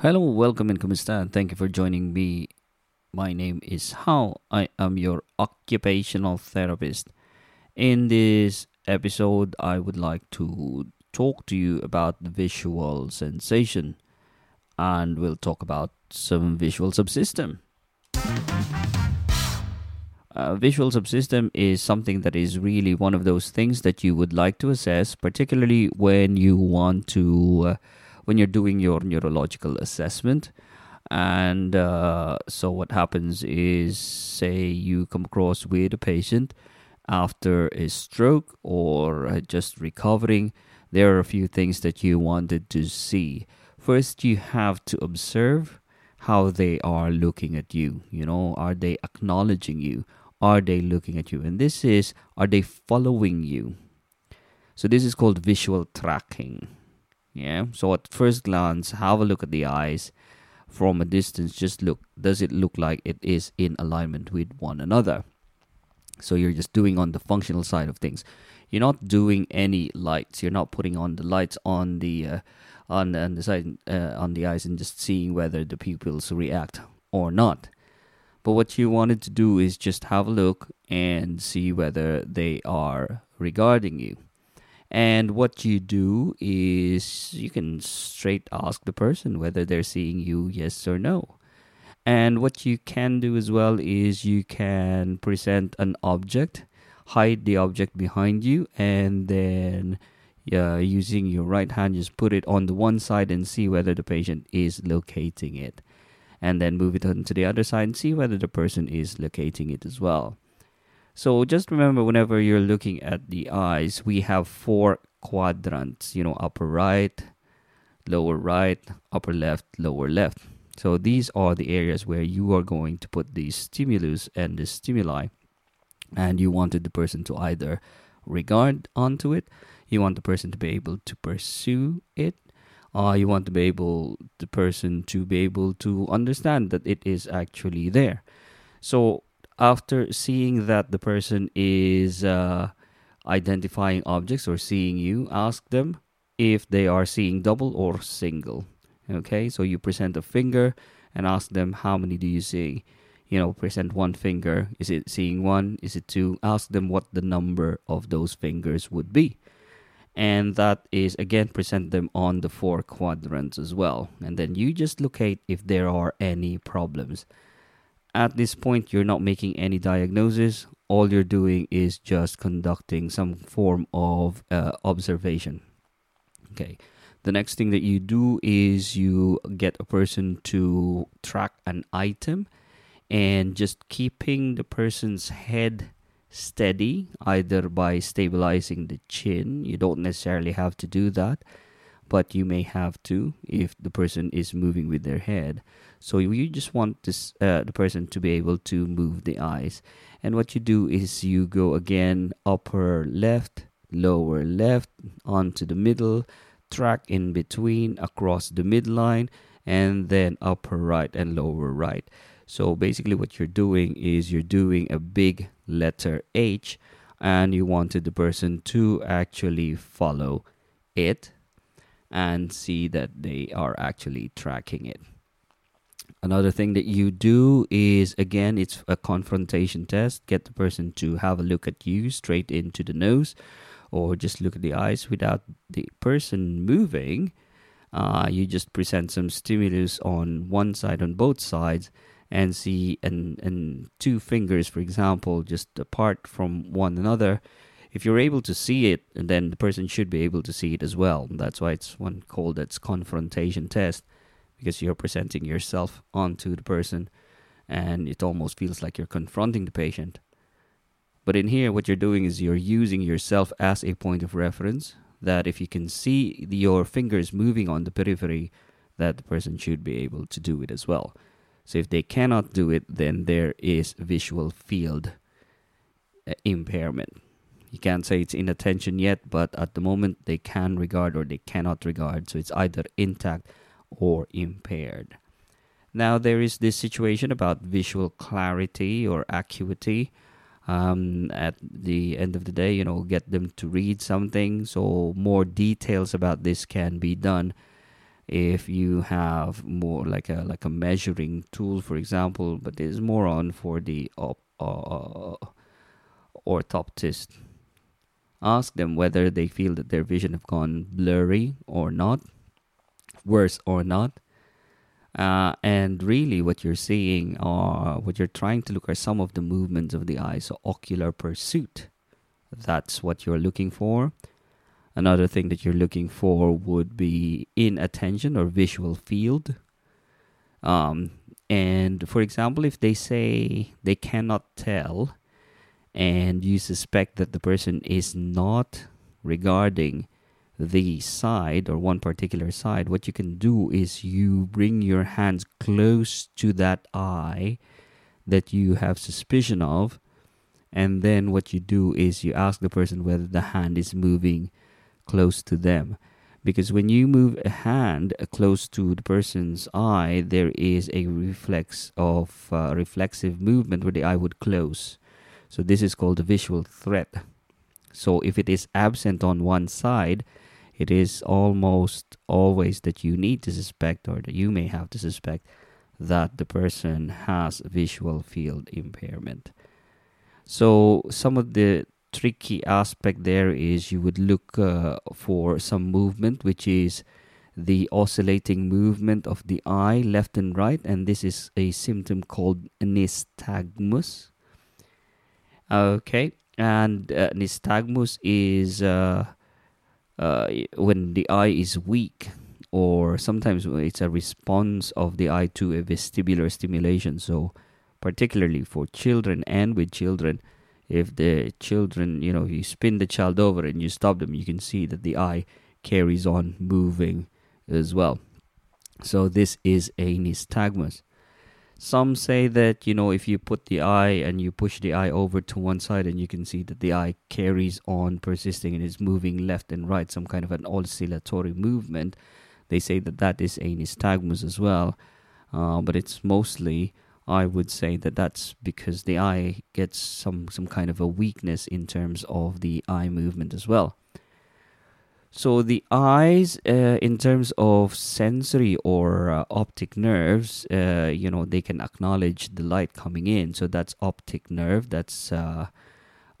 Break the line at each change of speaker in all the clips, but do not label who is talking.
Hello, welcome and kumusta? Thank you for joining me. My name is How. I am your occupational therapist. In this episode, I would like to talk to you about the visual sensation and we'll talk about some visual subsystem. Visual subsystem is something that is really one of those things that you would like to assess, particularly when you want to, uh, when you're doing your neurological assessment. And uh, so, what happens is, say, you come across with a patient after a stroke or uh, just recovering, there are a few things that you wanted to see. First, you have to observe how they are looking at you. You know, are they acknowledging you? Are they looking at you? And this is, are they following you? So, this is called visual tracking. Yeah. So, at first glance, have a look at the eyes from a distance. Just look, does it look like it is in alignment with one another? So you're just doing on the functional side of things. You're not doing any lights. You're not putting on the lights on the uh, on, on the side uh, on the eyes and just seeing whether the pupils react or not. But what you wanted to do is just have a look and see whether they are regarding you. And what you do is you can straight ask the person whether they're seeing you yes or no. And what you can do as well is you can present an object, hide the object behind you, and then uh, using your right hand, just put it on the one side and see whether the patient is locating it. And then move it on to the other side and see whether the person is locating it as well. So just remember whenever you're looking at the eyes, we have four quadrants, you know, upper right, lower right, upper left, lower left. So these are the areas where you are going to put the stimulus and the stimuli. And you wanted the person to either regard onto it, you want the person to be able to pursue it, or you want to be able the person to be able to understand that it is actually there. So after seeing that the person is uh, identifying objects or seeing you, ask them if they are seeing double or single. Okay, so you present a finger and ask them how many do you see. You know, present one finger. Is it seeing one? Is it two? Ask them what the number of those fingers would be. And that is again present them on the four quadrants as well. And then you just locate if there are any problems. At this point, you're not making any diagnosis. All you're doing is just conducting some form of uh, observation. Okay the next thing that you do is you get a person to track an item and just keeping the person's head steady either by stabilizing the chin you don't necessarily have to do that but you may have to if the person is moving with their head. So you just want this uh, the person to be able to move the eyes. And what you do is you go again upper left lower left onto the middle track in between across the midline and then upper right and lower right. So basically, what you're doing is you're doing a big letter H and you wanted the person to actually follow it and see that they are actually tracking it. Another thing that you do is again, it's a confrontation test. Get the person to have a look at you straight into the nose or just look at the eyes without the person moving, uh, you just present some stimulus on one side, on both sides, and see and and two fingers, for example, just apart from one another. If you're able to see it, then the person should be able to see it as well. That's why it's one called its confrontation test, because you're presenting yourself onto the person, and it almost feels like you're confronting the patient. But in here, what you're doing is you're using yourself as a point of reference. That if you can see your fingers moving on the periphery, that the person should be able to do it as well. So if they cannot do it, then there is visual field uh, impairment. You can't say it's inattention yet, but at the moment they can regard or they cannot regard. So it's either intact or impaired. Now there is this situation about visual clarity or acuity um, at the end of the day, you know, get them to read something so more details about this can be done. if you have more like a like a measuring tool for example but there's more on for the op, uh, orthoptist ask them whether they feel that their vision have gone blurry or not worse or not. Uh, and really what you're seeing or what you're trying to look are some of the movements of the eye. So ocular pursuit that's what you're looking for. Another thing that you're looking for would be inattention or visual field. Um, and for example, if they say they cannot tell and you suspect that the person is not regarding the side or one particular side, what you can do is you bring your hands close to that eye that you have suspicion of. And then what you do is you ask the person whether the hand is moving close to them. Because when you move a hand close to the person's eye there is a reflex of uh, reflexive movement where the eye would close so this is called a visual threat. So if it is absent on one side it is almost always that you need to suspect or that you may have to suspect that the person has visual field impairment. So some of the tricky aspect there is you would look uh, for some movement which is the oscillating movement of the eye left and right. And this is a symptom called nystagmus okay and uh, nystagmus is uh, uh, when the eye is weak or sometimes it's a response of the eye to a vestibular stimulation so particularly for children and with children if the children, you know, you spin the child over and you stop them, you can see that the eye carries on moving as well. So this is a nystagmus. Some say that, you know, if you put the eye and you push the eye over to one side and you can see that the eye carries on persisting and is moving left and right, some kind of an oscillatory movement, they say that that is a nystagmus as well. Uh, but it's mostly I would say that that's because the eye gets some some kind of a weakness in terms of the eye movement as well. So the eyes, uh, in terms of sensory or uh, optic nerves, uh, you know, they can acknowledge the light coming in. So that's optic nerve. That's uh,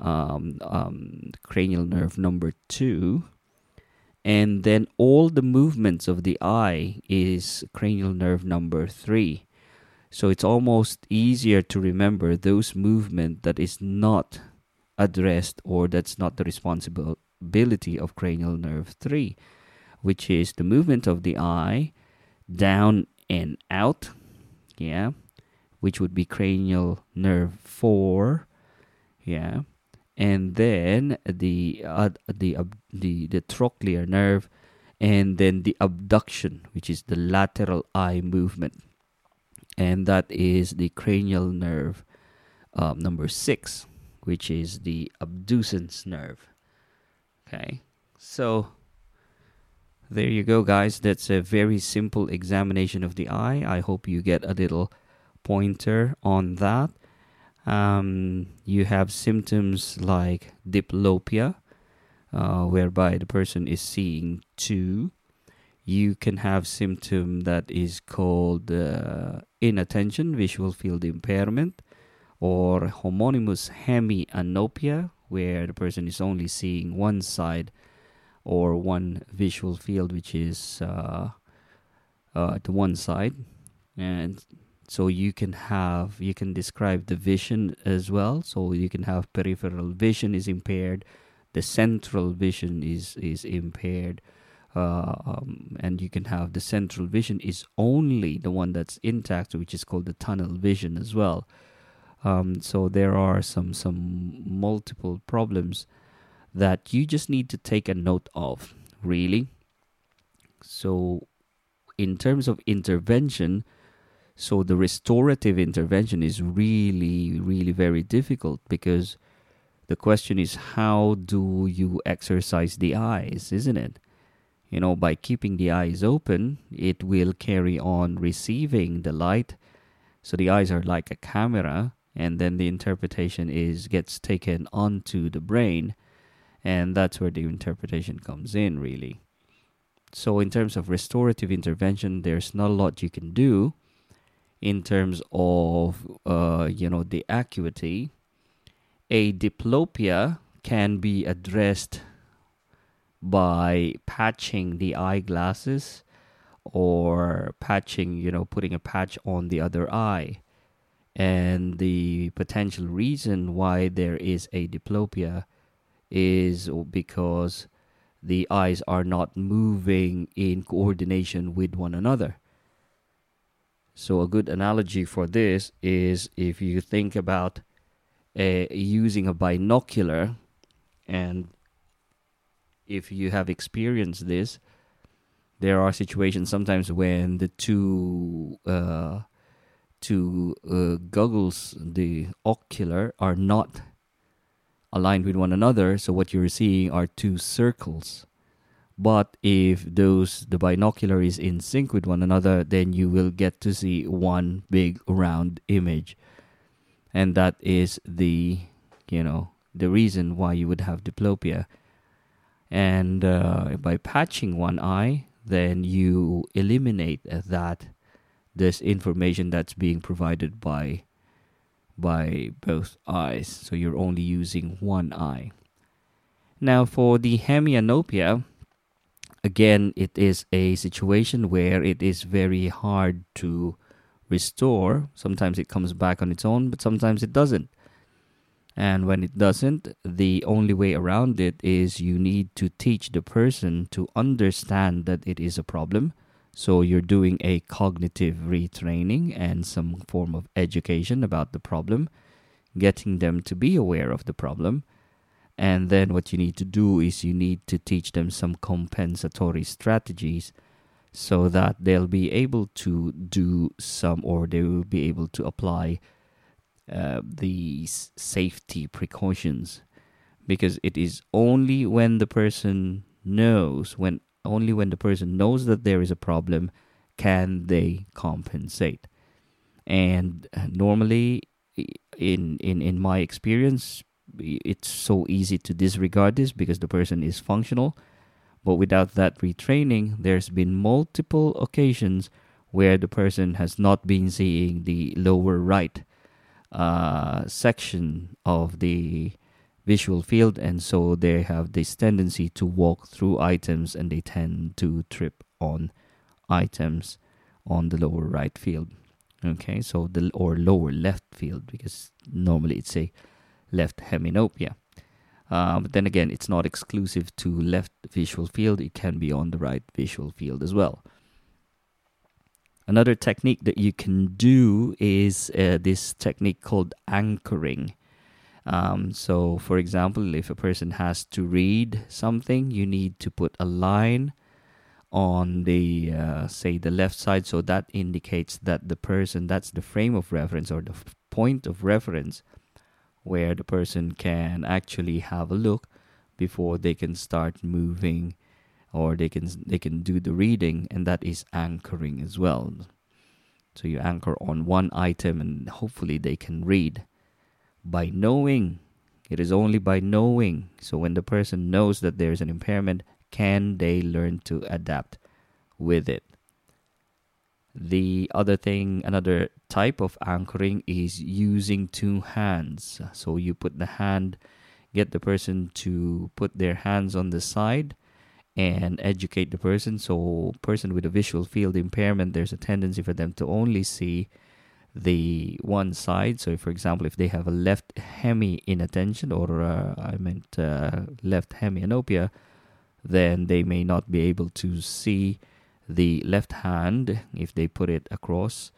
um, um, cranial nerve number two. And then all the movements of the eye is cranial nerve number three. So it's almost easier to remember those movement that is not addressed or that's not the responsibility of cranial nerve 3, which is the movement of the eye down and out, yeah, which would be cranial nerve 4, yeah. And then the uh, the uh, the the trochlear nerve and then the abduction, which is the lateral eye movement and that is the cranial nerve um, number six, which is the abducens nerve. Okay, so there you go, guys. That's a very simple examination of the eye. I hope you get a little pointer on that. Um, you have symptoms like diplopia, uh, whereby the person is seeing two you can have symptom that is called uh, inattention, visual field impairment, or homonymous hemianopia, where the person is only seeing one side or one visual field, which is uh, uh, the one side, and so you can have you can describe the vision as well. So you can have peripheral vision is impaired, the central vision is is impaired uh, um, and you can have the central vision is only the one that's intact, which is called the tunnel vision as well. Um, so there are some some multiple problems that you just need to take a note of, really. So, in terms of intervention, so the restorative intervention is really, really very difficult because the question is how do you exercise the eyes, isn't it? you know, by keeping the eyes open, it will carry on receiving the light. So the eyes are like a camera, and then the interpretation is gets taken onto the brain, and that's where the interpretation comes in, really. So, in terms of restorative intervention, there's not a lot you can do in terms of uh, you know the acuity. A diplopia can be addressed by patching the eyeglasses or patching, you know, putting a patch on the other eye. And the potential reason why there is a diplopia is because the eyes are not moving in coordination with one another. So, a good analogy for this is if you think about uh, using a binocular, and if you have experienced this, there are situations sometimes when the two uh, two uh, goggles, the ocular, are not aligned with one another. So what you're seeing are two circles. But if those the binocular is in sync with one another, then you will get to see one big round image, and that is the you know the reason why you would have diplopia. And uh, by patching one eye, then you eliminate that this information that's being provided by by both eyes. So you're only using one eye. Now for the hemianopia again it is a situation where it is very hard to restore. Sometimes it comes back on its own but sometimes it doesn't. And when it doesn't, the only way around it is you need to teach the person to understand that it is a problem. So you're doing a cognitive retraining and some form of education about the problem, getting them to be aware of the problem. And then what you need to do is you need to teach them some compensatory strategies so that they'll be able to do some or they will be able to apply uh, these safety precautions because it is only when the person knows when only when the person knows that there is a problem can they compensate. And uh, normally in in in my experience it's so easy to disregard this because the person is functional. But without that retraining there's been multiple occasions where the person has not been seeing the lower right uh, section of the visual field, and so they have this tendency to walk through items and they tend to trip on items on the lower right field. Okay, so the or lower left field because normally it's a left hemianopia. Uh, but then again, it's not exclusive to left visual field; it can be on the right visual field as well. Another technique that you can do is uh, this technique called anchoring. Um, so, for example, if a person has to read something, you need to put a line on the, uh, say, the left side. So that indicates that the person, that's the frame of reference or the f- point of reference where the person can actually have a look before they can start moving or they can they can do the reading and that is anchoring as well so you anchor on one item and hopefully they can read by knowing. It is only by knowing. So when the person knows that there's an impairment can they learn to adapt with it? The other thing another type of anchoring is using two hands. So you put the hand get the person to put their hands on the side and educate the person. So, person with a visual field impairment, there's a tendency for them to only see the one side. So, for example, if they have a left hemi inattention, or uh, I meant uh, left hemianopia, then they may not be able to see the left hand if they put it across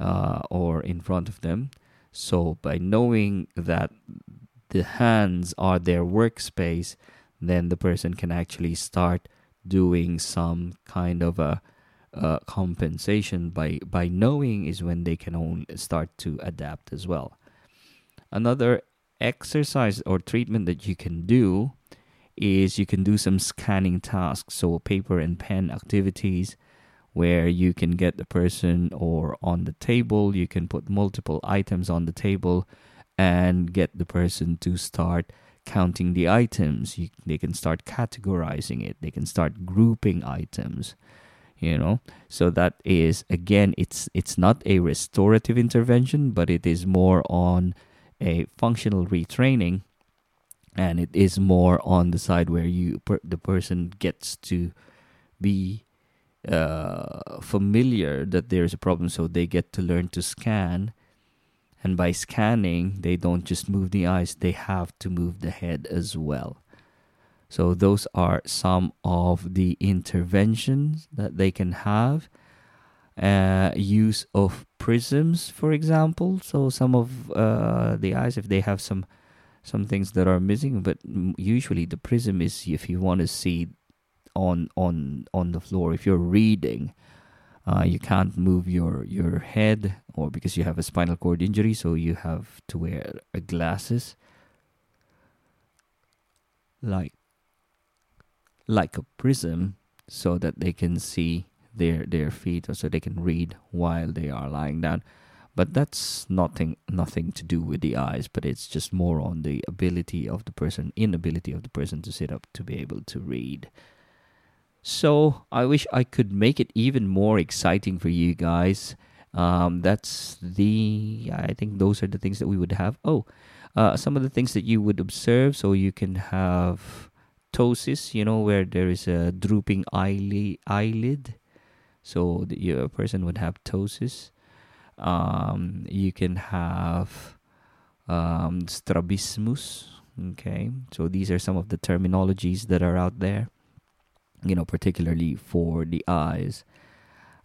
uh, or in front of them. So, by knowing that the hands are their workspace, then the person can actually start doing some kind of a uh, compensation by by knowing is when they can only start to adapt as well. Another exercise or treatment that you can do is you can do some scanning tasks, so paper and pen activities where you can get the person or on the table, you can put multiple items on the table and get the person to start counting the items. You, they can start categorizing it. They can start grouping items. You know, so that is again, it's it's not a restorative intervention, but it is more on a functional retraining, and it is more on the side where you per, the person gets to be uh, familiar that there's a problem, so they get to learn to scan and by scanning, they don't just move the eyes, they have to move the head as well. So, those are some of the interventions that they can have. Uh, use of prisms, for example. So, some of uh, the eyes, if they have some some things that are missing, but usually the prism is if you want to see on on on the floor. If you're reading, uh, you can't move your your head or because you have a spinal cord injury so you have to wear glasses like like a prism so that they can see their their feet or so they can read while they are lying down but that's nothing nothing to do with the eyes but it's just more on the ability of the person inability of the person to sit up to be able to read so I wish I could make it even more exciting for you guys. Um, that's the I think those are the things that we would have. Oh, uh, some of the things that you would observe. So you can have ptosis, you know, where there is a drooping eyelid. So the your person would have ptosis. Um, you can have um, strabismus. Okay, so these are some of the terminologies that are out there you know, particularly for the eyes.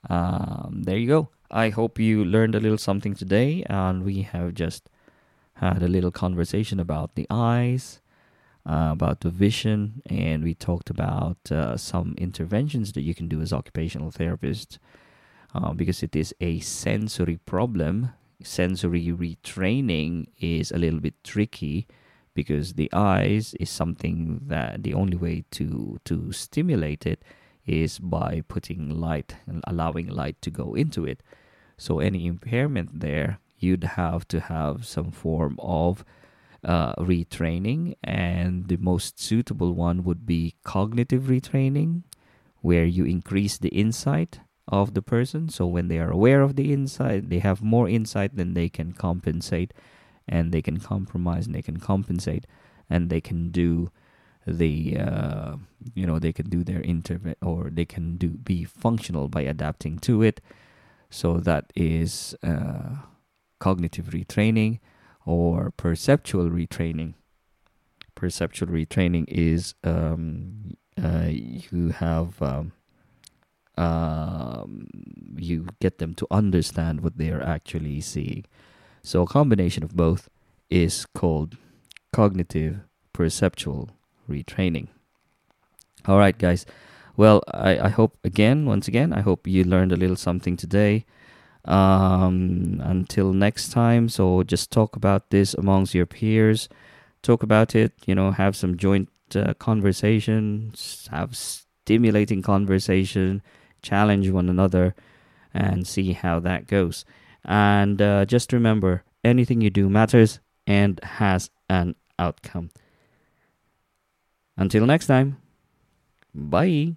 Um, there you go. I hope you learned a little something today, and we have just had a little conversation about the eyes, uh, about the vision, and we talked about uh, some interventions that you can do as occupational therapist uh, because it is a sensory problem. Sensory retraining is a little bit tricky because the eyes is something that the only way to to stimulate it is by putting light and allowing light to go into it. So any impairment there, you'd have to have some form of uh, retraining, and the most suitable one would be cognitive retraining, where you increase the insight of the person. So when they are aware of the insight, they have more insight, then they can compensate and they can compromise and they can compensate and they can do the uh, you know they can do their intervent or they can do be functional by adapting to it so that is uh, cognitive retraining or perceptual retraining perceptual retraining is um, uh, you have um, um, you get them to understand what they are actually seeing so a combination of both is called cognitive perceptual retraining. All right, guys. Well, I, I hope again, once again, I hope you learned a little something today. Um, until next time, so just talk about this amongst your peers. Talk about it, you know, have some joint uh, conversations, have stimulating conversation, challenge one another, and see how that goes. And uh, just remember anything you do matters and has an outcome. Until next time, bye.